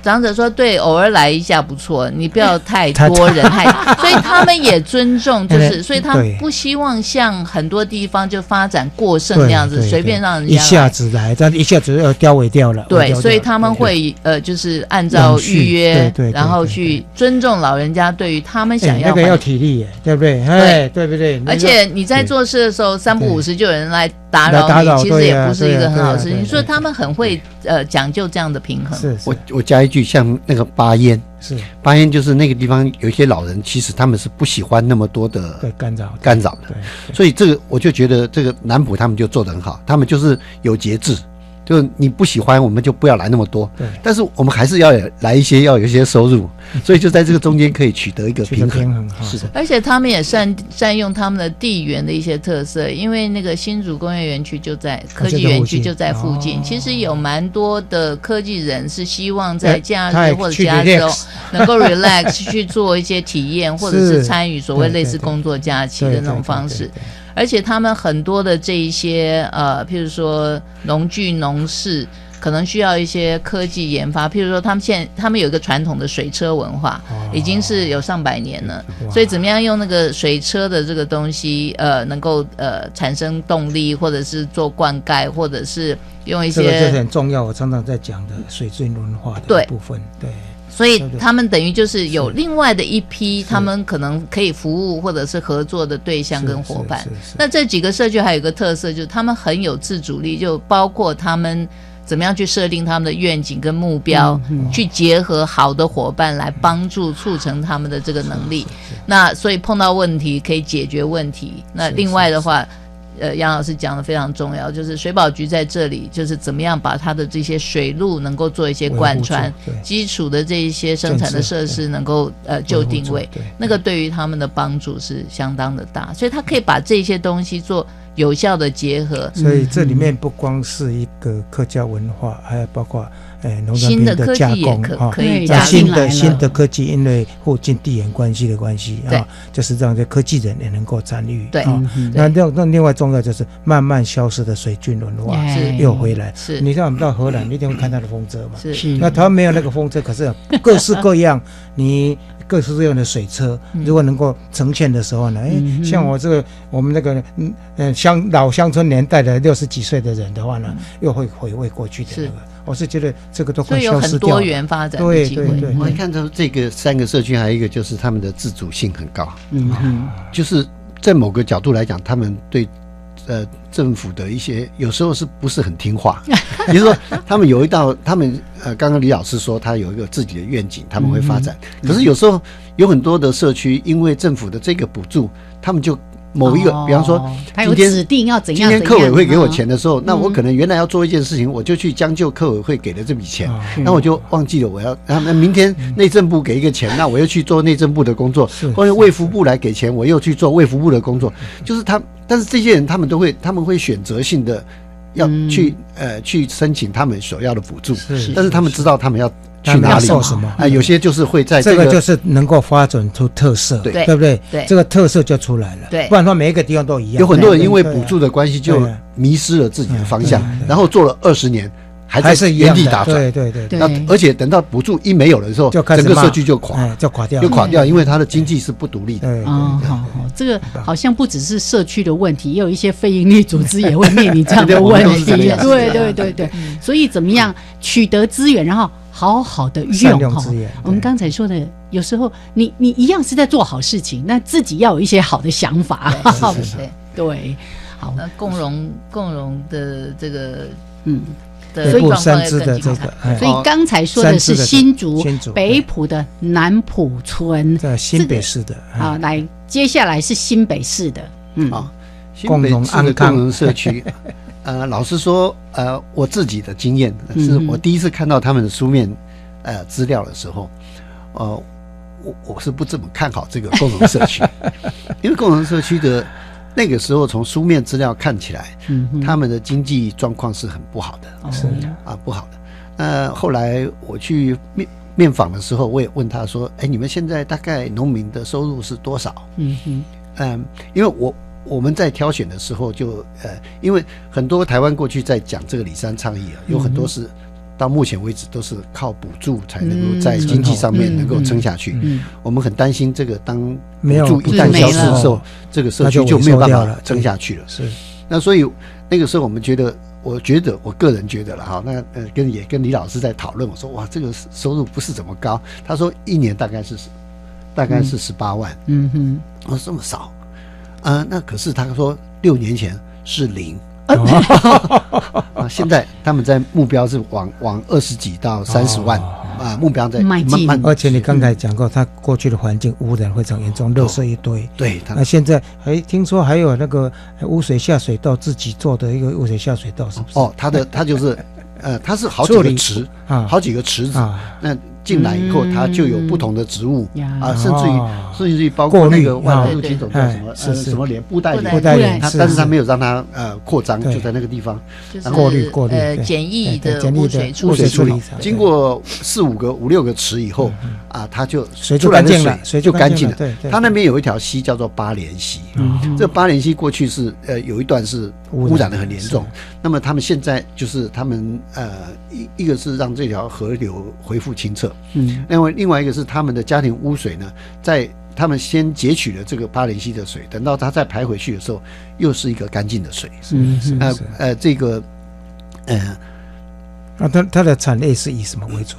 长者说：“对，偶尔来一下不错，你不要太多人，太 所以他们也尊重，就是所以他们不希望像很多地方就发展过剩那样子，随便让人家一下子来，但一下子要凋萎掉了。对，所以他们会呃，就是按照预约，然后去尊重老人家对于他们想要那个要体力，对不对？哎，对不对？而且你在做事的时候，三不五时就有人来打扰你，其实也不是一个很好的事情。所以他们很会呃讲究这样的平衡。是我我加一句。像那个巴烟是。巴烟，就是那个地方有一些老人，其实他们是不喜欢那么多的干扰。干扰的，所以这个我就觉得这个南普他们就做得很好，他们就是有节制，就是你不喜欢，我们就不要来那么多。对，但是我们还是要来一些，要有一些收入，所以就在这个中间可以取得一个平衡。平衡是的，而且他们也善善用他们的地缘的一些特色，因为那个新竹工业园区就在科技园区就在附近，其实有蛮多的科技人是希望在假日或者加州 能够 relax 去做一些体验，或者是参与所谓类似工作假期的那种方式。而且他们很多的这一些呃，譬如说农具、农事，可能需要一些科技研发。譬如说，他们现在他们有一个传统的水车文化，已经是有上百年了。所以，怎么样用那个水车的这个东西，呃，能够呃产生动力，或者是做灌溉，或者是用一些这个就是很重要。我常常在讲的水质文化的部分，对。所以他们等于就是有另外的一批，他们可能可以服务或者是合作的对象跟伙伴。那这几个社区还有一个特色，就是他们很有自主力，就包括他们怎么样去设定他们的愿景跟目标，去结合好的伙伴来帮助促成他们的这个能力。那所以碰到问题可以解决问题。那另外的话。呃，杨老师讲的非常重要，就是水保局在这里，就是怎么样把它的这些水路能够做一些贯穿，基础的这一些生产的设施能够呃就定位，那个对于他们的帮助是相当的大，所以他可以把这些东西做有效的结合。所以这里面不光是一个客家文化，还有包括。哎，农产品的加工哈，新的新的科技，因为附近地缘关系的关系啊，就是让这科技人也能够参与。对，那另那另外重要就是慢慢消失的水军文化又回来。是，你像我们到荷兰，一定会看它的风车嘛。是，那他没有那个风车，可是各式各样，你各式各样的水车，如果能够呈现的时候呢，哎，像我这个我们那个嗯嗯乡老乡村年代的六十几岁的人的话呢，又会回味过去的那个。我是觉得这个都快消失掉。多元发展对对对，我看到这个三个社区，还有一个就是他们的自主性很高。嗯嗯，就是在某个角度来讲，他们对呃政府的一些有时候是不是很听话？比如说，他们有一道，他们呃，刚刚李老师说他有一个自己的愿景，他们会发展。可是有时候有很多的社区，因为政府的这个补助，他们就。某一个，比方说，他有指定要怎样？今天客委会给我钱的时候，那我可能原来要做一件事情，我就去将就客委会给的这笔钱，那我就忘记了我要。那那明天内政部给一个钱，那我又去做内政部的工作，或者卫福部来给钱，我又去做卫福部的工作。就是他，但是这些人他们都会，他们会选择性的要去呃去申请他们所要的补助，但是他们知道他们要。去哪里？什么？啊，有些就是会在这个就是能够发展出特色，对对不对？对，这个特色就出来了。对，不然的话每一个地方都一样。有很多人因为补助的关系就迷失了自己的方向，然后做了二十年。还是原地打转，对对对。那而且等到补助一没有了之后，就整个社区就垮，就垮掉，就垮掉，因为它的经济是不独立的。哦，好，好，这个好像不只是社区的问题，也有一些非营利组织也会面临这样的问题。对对对对，所以怎么样取得资源，然后好好的用哈？我们刚才说的，有时候你你一样是在做好事情，那自己要有一些好的想法，对 对。好，那共荣共荣的这个嗯。所以三支的这个，所以刚才说的是新竹北浦的南浦村，在新北市的啊。来，接下来是新北市的，嗯，啊，新北市的共荣社区。呃，老实说，呃，我自己的经验是我第一次看到他们的书面呃资料的时候，呃，我我是不怎么看好这个共同社区，因为共同社区的。那个时候，从书面资料看起来，他们的经济状况是很不好的，是啊，不好的。那后来我去面面访的时候，我也问他说：“哎，你们现在大概农民的收入是多少？”嗯哼，嗯，因为我我们在挑选的时候，就呃，因为很多台湾过去在讲这个里山倡议啊，有很多是。到目前为止都是靠补助才能够在经济上面能够撑下去。嗯。我们很担心这个当补助一旦消失的时候，这个社区就没有办法撑下去了。是，那所以那个时候我们觉得，我觉得我个人觉得了哈，那呃跟也跟李老师在讨论，我说哇这个收入不是怎么高，他说一年大概是大概是十八万。嗯哼，我说这么少啊？那可是他说六年前是零。啊！现在他们在目标是往往二十几到三十万啊，目标在慢慢。而且你刚才讲过，他过去的环境污染非常严重，垃圾一堆。对，那现在还听说还有那个污水下水道自己做的一个污水下水道，是不是？哦，他的他就是呃，它是好几个池啊好几个池子啊，那进来以后，它就有不同的植物啊，甚至于哦。甚至于包括那个外来啊入侵种叫什么呃什么莲布袋莲，布袋它但是它没有让它呃扩张，就在那个地方。然后过滤过滤呃简易的污水处污水理。处理。厂经过四五个、五六个池以后啊，它就出来的水就干净了。它那边有一条溪叫做八连溪，嗯。这八连溪过去是呃有一段是污染的很严重，那么他们现在就是他们呃一一个是让这条河流恢复清澈，嗯另外另外一个是他们的家庭污水呢，在他们先截取了这个巴林溪的水，等到它再排回去的时候，又是一个干净的水。嗯是呃是呃，这个呃啊，它它的产业是以什么为主？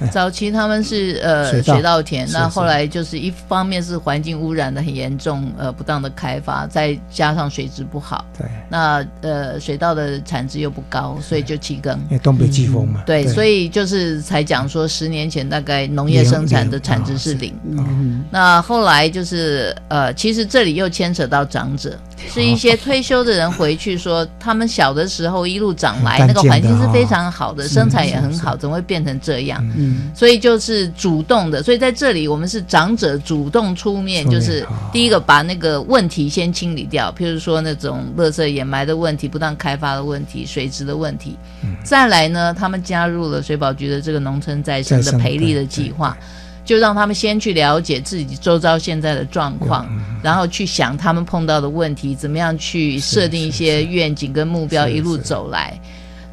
早期他们是呃水稻田，那后来就是一方面是环境污染的很严重，呃不当的开发，再加上水质不好，对，那呃水稻的产值又不高，所以就弃耕。因为东北季风嘛。对，所以就是才讲说，十年前大概农业生产的产值是零。嗯。那后来就是呃，其实这里又牵扯到长者，是一些退休的人回去说，他们小的时候一路长来，那个环境是哦。非常好的，是身材也很好，怎么会变成这样？嗯所以就是主动的，所以在这里我们是长者主动出面，就是第一个把那个问题先清理掉，譬如说那种垃圾掩埋的问题、不当开发的问题、水质的问题。再来呢，他们加入了水保局的这个农村再生的培力的计划。就让他们先去了解自己周遭现在的状况，然后去想他们碰到的问题，怎么样去设定一些愿景跟目标，一路走来。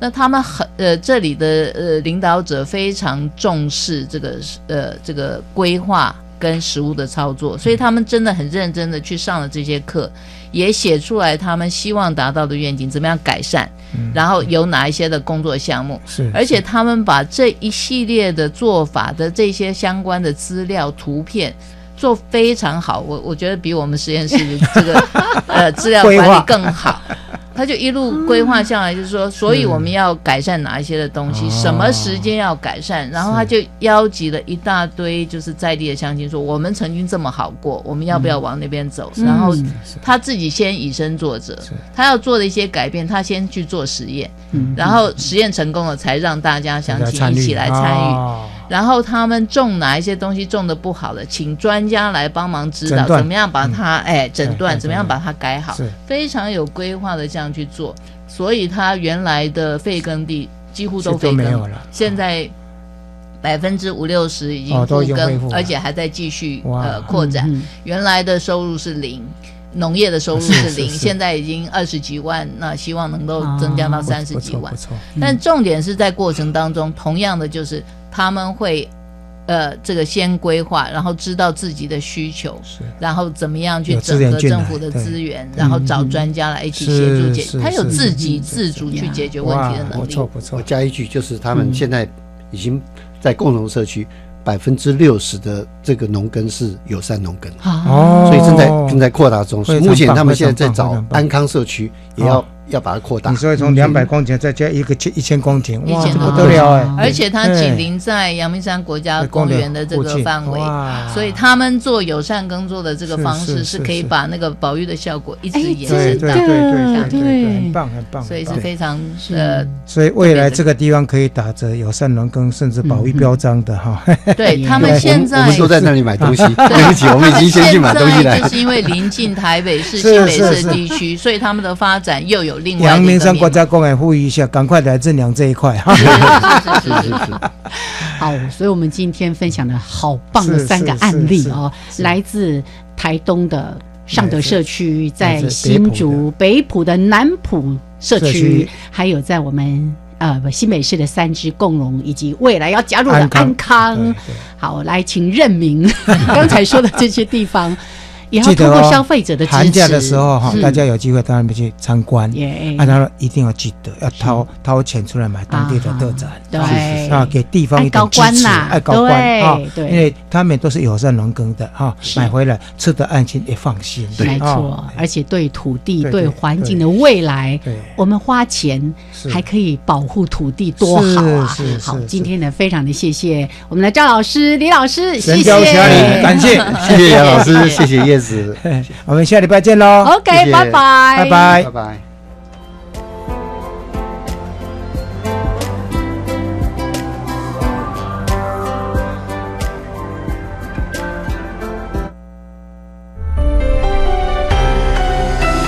那他们很呃，这里的呃领导者非常重视这个呃这个规划跟实务的操作，所以他们真的很认真的去上了这些课，也写出来他们希望达到的愿景，怎么样改善，然后有哪一些的工作项目，是而且他们把这一系列的做法的这些相关的资料图片。做非常好，我我觉得比我们实验室的这个呃资料 管理更好。他就一路规划下来，就是说，所以我们要改善哪一些的东西，什么时间要改善，然后他就邀集了一大堆就是在地的乡亲，说我们曾经这么好过，我们要不要往那边走？然后他自己先以身作则，他要做的一些改变，他先去做实验，然后实验成功了，才让大家乡亲一起来参与。哦然后他们种哪一些东西种的不好了，请专家来帮忙指导，怎么样把它、哎诊断，怎么样把它改好，非常有规划的这样去做。所以他原来的废耕地几乎都废耕都没有了。现在百分之五六十已经复耕，而且还在继续呃扩展。嗯。原来的收入是零。农业的收入是是零，是是。现在已经二十几万，那希望能够增加到哦三十几万不错不。错，但重点是在过程当中，同样的就是他们会，呃，这个先规划，然后知道自己的需求，然后怎么样去整合政府的资源，然后找专家来一起协助解决，他有自给自足去解决问题的，能力。不错。不错。我，加一句，就是他们嗯。现在已经在共同社区百分之六十的这个农耕是友善农耕，哦，所以正在正在扩大中。所以目前他们现在在找安康社区，也要哦要把它扩大。你。说从两百公顷再加一个千一千公顷，哇，不得了哎！而且它哎紧邻在阳明山国家公园的这个范围。所以他们做友善耕作的这个方式是可以把那个保育的效果一直哎延对对伸到，对对对对对，很棒很棒，所以是非常呃，所以未来这个地方可以打着友善农耕甚至保育标章的哈。对他们现在我们都在那里买东西，对不起，我们已经先去买东西来现在。就是因为临近台北市、新北市地区，所以他们的发展又有另外的阳明山国家公园呼吁一下，赶快来正阳这一块。哈。是是是。好，所以我们今天分享了好棒的三个案例哦，是。来自台东的尚德社区，在新竹北埔的南埔社社区。区，还有在我们。呃，不新北市的三支共荣，以及未来要加入的安康。好，来请任明 刚才说的这些地方，也要通过消费者的支持。寒假的时候哈，大家有机会到那边去参观。耶。啊，他说一定要记得要掏掏钱出来买当地的特产，对。啊，给地方一点支持，爱高官呐爱高官对啊，对。因为他们都是友善农耕的哈，买回来吃的安心也放心，没错啊，而且对土地、对对对环境的未来，我们花钱还可以保护土地，多好啊！是是好，今天呢，非常的谢谢我们的赵老师、李老师，谢谢。感谢。谢谢杨老师，谢谢叶子，我们下礼拜见喽 OK，拜拜，拜拜。拜拜。